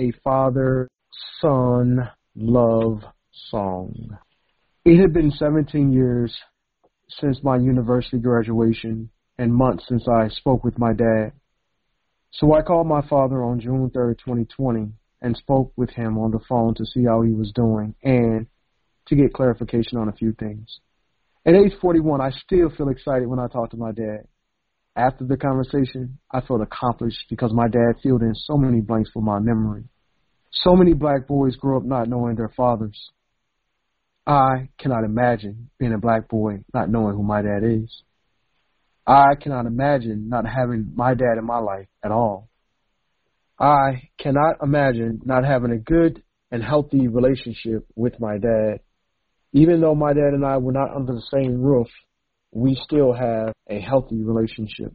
a father son love song. It had been 17 years since my university graduation and months since I spoke with my dad. So I called my father on June 3rd, 2020 and spoke with him on the phone to see how he was doing and to get clarification on a few things. At age 41, I still feel excited when I talk to my dad. After the conversation, I felt accomplished because my dad filled in so many blanks for my memory. So many black boys grow up not knowing their fathers. I cannot imagine being a black boy not knowing who my dad is. I cannot imagine not having my dad in my life at all. I cannot imagine not having a good and healthy relationship with my dad. Even though my dad and I were not under the same roof, we still have a healthy relationship.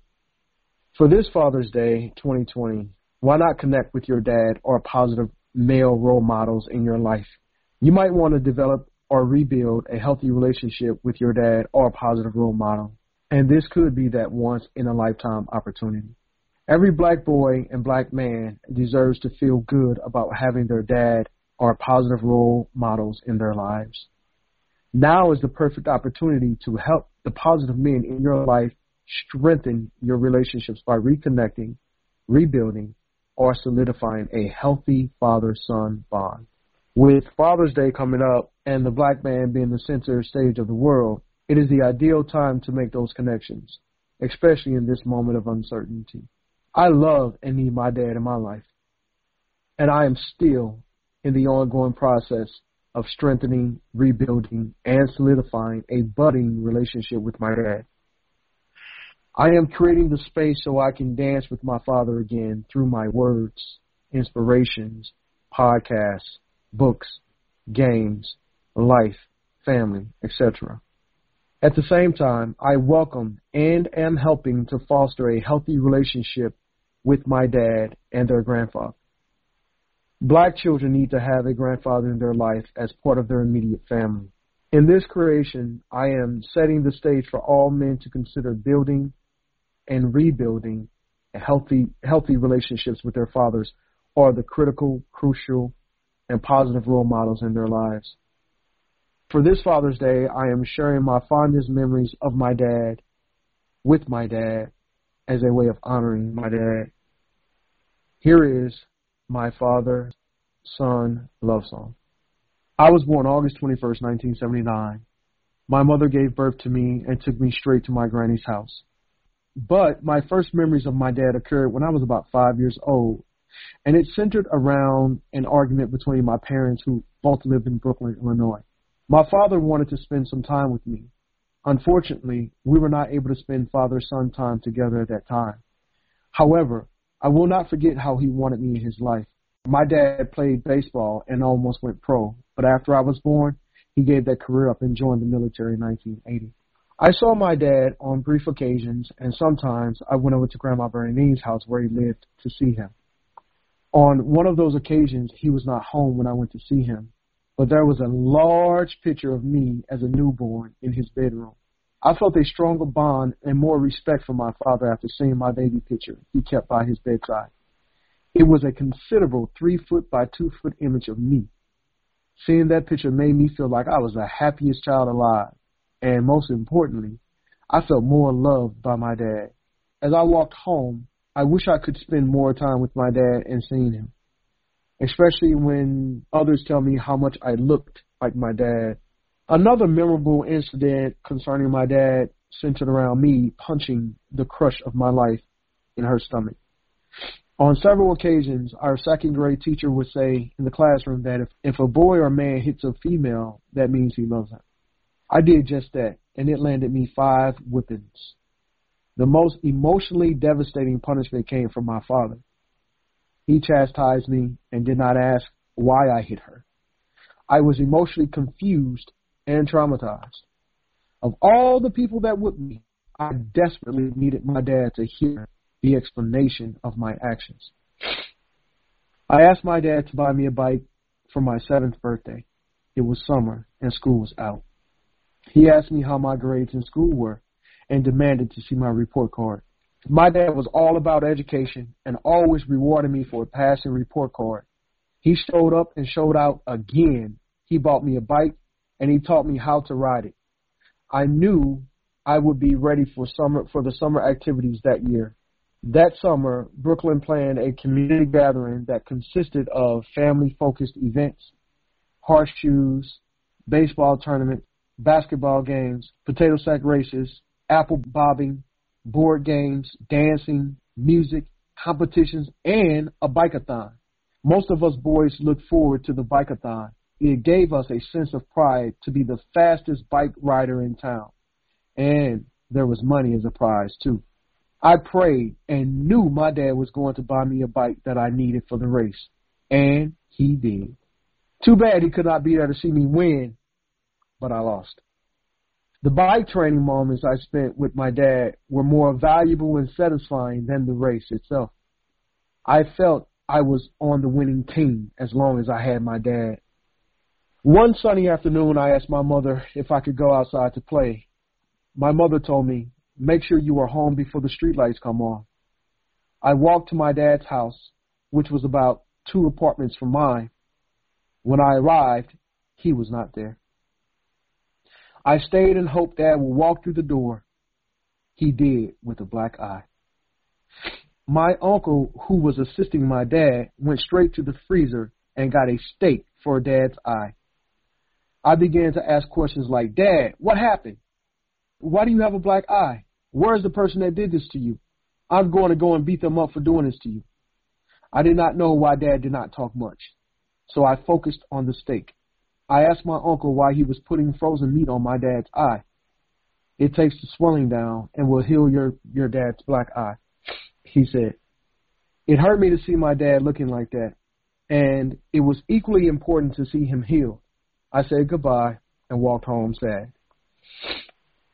For this Father's Day 2020, why not connect with your dad or positive male role models in your life? You might want to develop or rebuild a healthy relationship with your dad or a positive role model. And this could be that once in a lifetime opportunity. Every black boy and black man deserves to feel good about having their dad or positive role models in their lives. Now is the perfect opportunity to help the positive men in your life strengthen your relationships by reconnecting, rebuilding, or solidifying a healthy father-son bond. With Father's Day coming up and the black man being the center stage of the world, it is the ideal time to make those connections, especially in this moment of uncertainty. I love and need my dad in my life, and I am still in the ongoing process of strengthening, rebuilding, and solidifying a budding relationship with my dad. I am creating the space so I can dance with my father again through my words, inspirations, podcasts, books, games, life, family, etc. At the same time, I welcome and am helping to foster a healthy relationship with my dad and their grandfather. Black children need to have a grandfather in their life as part of their immediate family. In this creation, I am setting the stage for all men to consider building and rebuilding healthy, healthy relationships with their fathers are the critical, crucial, and positive role models in their lives. For this Father's Day, I am sharing my fondest memories of my dad with my dad as a way of honoring my dad. Here is my father son love song. I was born August 21st, 1979. My mother gave birth to me and took me straight to my granny's house. But my first memories of my dad occurred when I was about five years old, and it centered around an argument between my parents who both lived in Brooklyn, Illinois. My father wanted to spend some time with me. Unfortunately, we were not able to spend father-son time together at that time. However, I will not forget how he wanted me in his life. My dad played baseball and almost went pro, but after I was born, he gave that career up and joined the military in 1980. I saw my dad on brief occasions, and sometimes I went over to Grandma Bernadine's house where he lived to see him. On one of those occasions, he was not home when I went to see him, but there was a large picture of me as a newborn in his bedroom. I felt a stronger bond and more respect for my father after seeing my baby picture he kept by his bedside. It was a considerable three foot by two foot image of me. Seeing that picture made me feel like I was the happiest child alive. And most importantly, I felt more loved by my dad. As I walked home, I wish I could spend more time with my dad and seeing him especially when others tell me how much I looked like my dad. Another memorable incident concerning my dad centered around me punching the crush of my life in her stomach. On several occasions, our second grade teacher would say in the classroom that if, if a boy or man hits a female, that means he loves her. I did just that, and it landed me five whippings. The most emotionally devastating punishment came from my father. He chastised me and did not ask why I hit her. I was emotionally confused and traumatized. Of all the people that whipped me, I desperately needed my dad to hear the explanation of my actions. I asked my dad to buy me a bike for my seventh birthday. It was summer and school was out. He asked me how my grades in school were and demanded to see my report card. My dad was all about education and always rewarded me for a passing report card. He showed up and showed out again. He bought me a bike and he taught me how to ride it. I knew I would be ready for summer for the summer activities that year. That summer, Brooklyn planned a community gathering that consisted of family-focused events, horseshoes, baseball tournament, basketball games, potato sack races, apple bobbing, board games, dancing, music, competitions, and a bikeathon. Most of us boys looked forward to the bikeathon. It gave us a sense of pride to be the fastest bike rider in town. And there was money as a prize too. I prayed and knew my dad was going to buy me a bike that I needed for the race. And he did. Too bad he could not be there to see me win, but I lost. The bike training moments I spent with my dad were more valuable and satisfying than the race itself. I felt I was on the winning team as long as I had my dad. One sunny afternoon, I asked my mother if I could go outside to play. My mother told me, make sure you are home before the streetlights come on. I walked to my dad's house, which was about two apartments from mine. When I arrived, he was not there. I stayed and hoped Dad would walk through the door. He did with a black eye. My uncle, who was assisting my dad, went straight to the freezer and got a steak for Dad's eye. I began to ask questions like, Dad, what happened? Why do you have a black eye? Where's the person that did this to you? I'm going to go and beat them up for doing this to you. I did not know why Dad did not talk much, so I focused on the steak. I asked my uncle why he was putting frozen meat on my dad's eye. It takes the swelling down and will heal your, your dad's black eye, he said. It hurt me to see my dad looking like that, and it was equally important to see him healed. I said goodbye and walked home sad.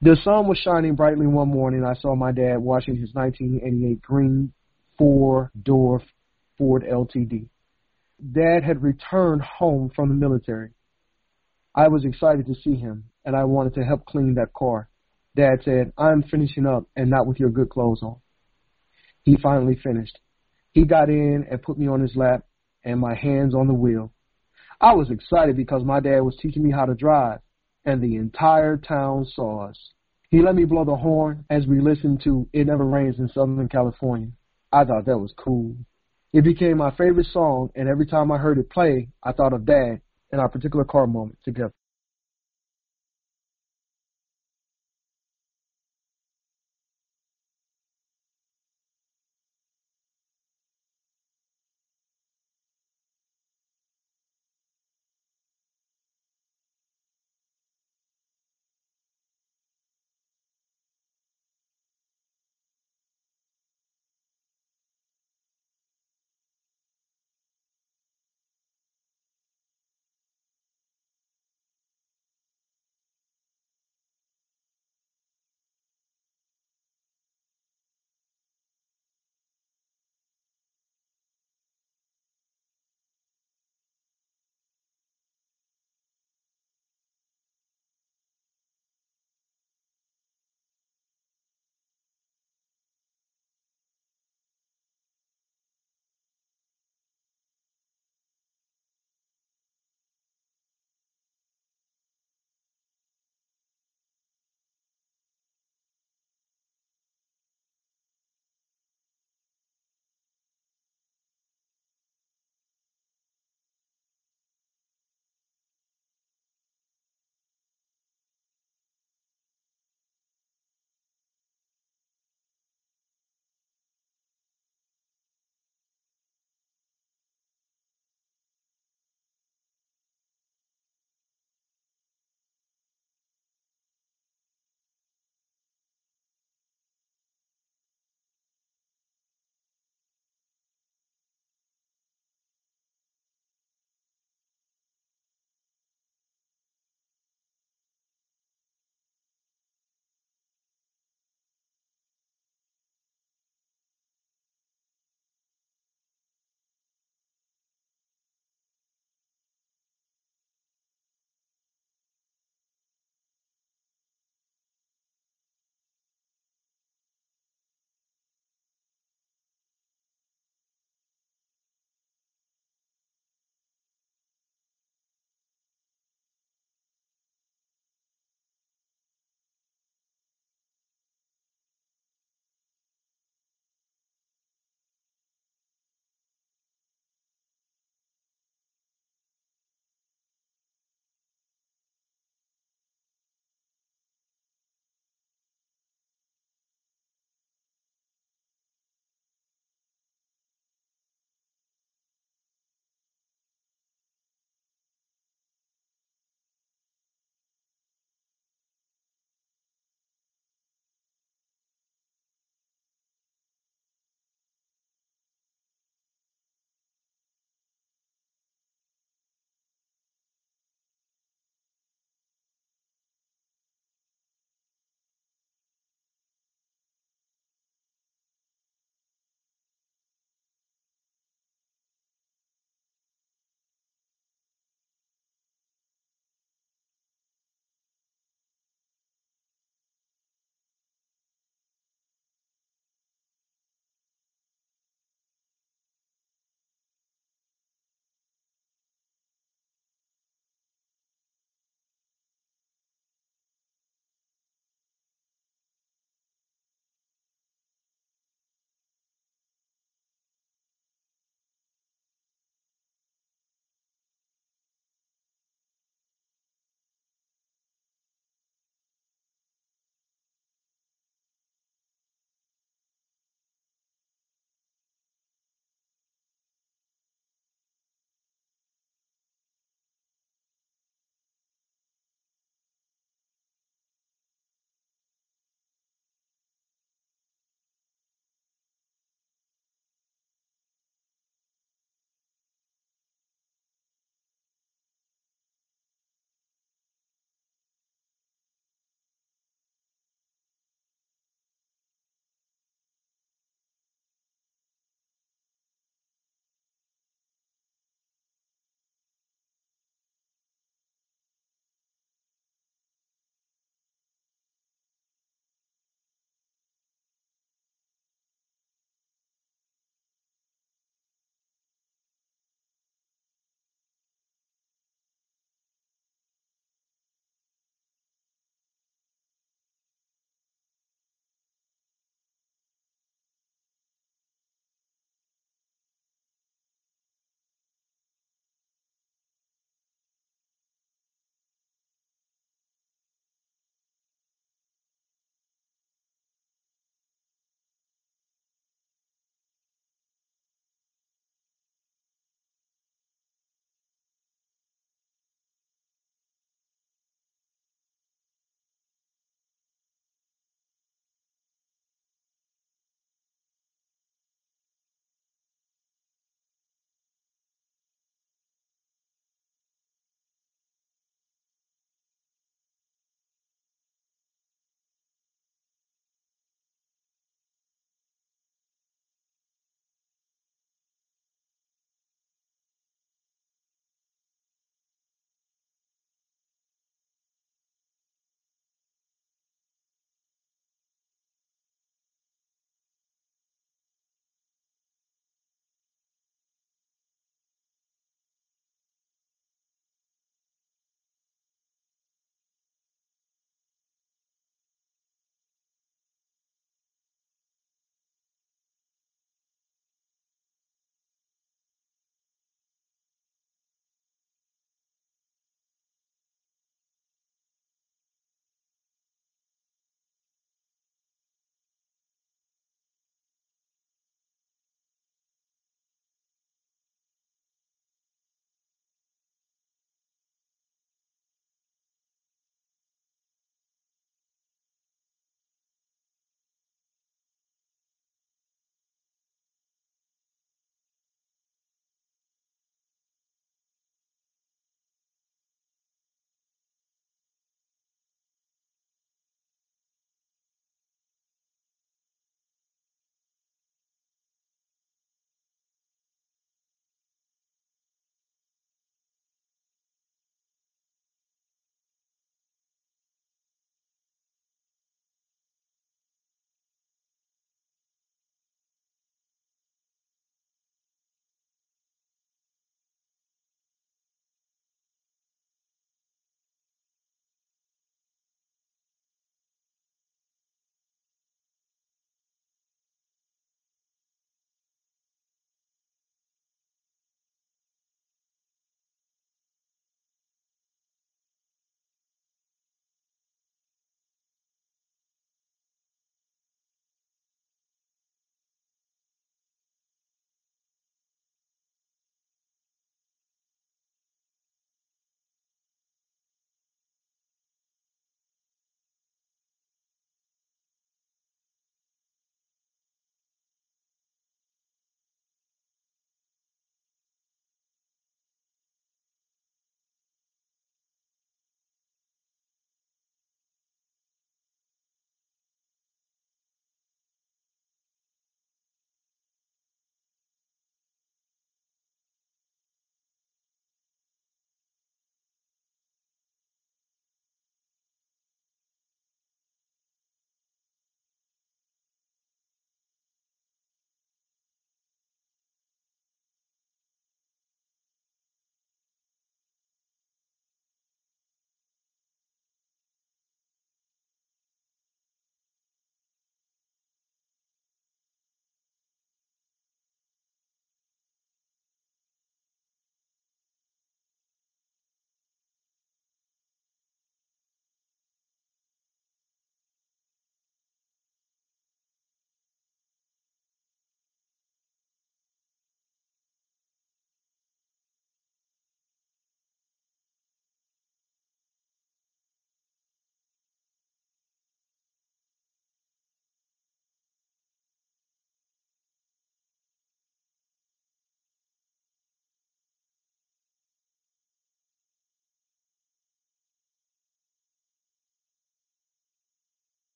The sun was shining brightly one morning. I saw my dad washing his 1988 green four-door Ford LTD. Dad had returned home from the military. I was excited to see him, and I wanted to help clean that car. Dad said, I'm finishing up and not with your good clothes on. He finally finished. He got in and put me on his lap and my hands on the wheel. I was excited because my dad was teaching me how to drive, and the entire town saw us. He let me blow the horn as we listened to It Never Rains in Southern California. I thought that was cool. It became my favorite song, and every time I heard it play, I thought of Dad and our particular car moment together.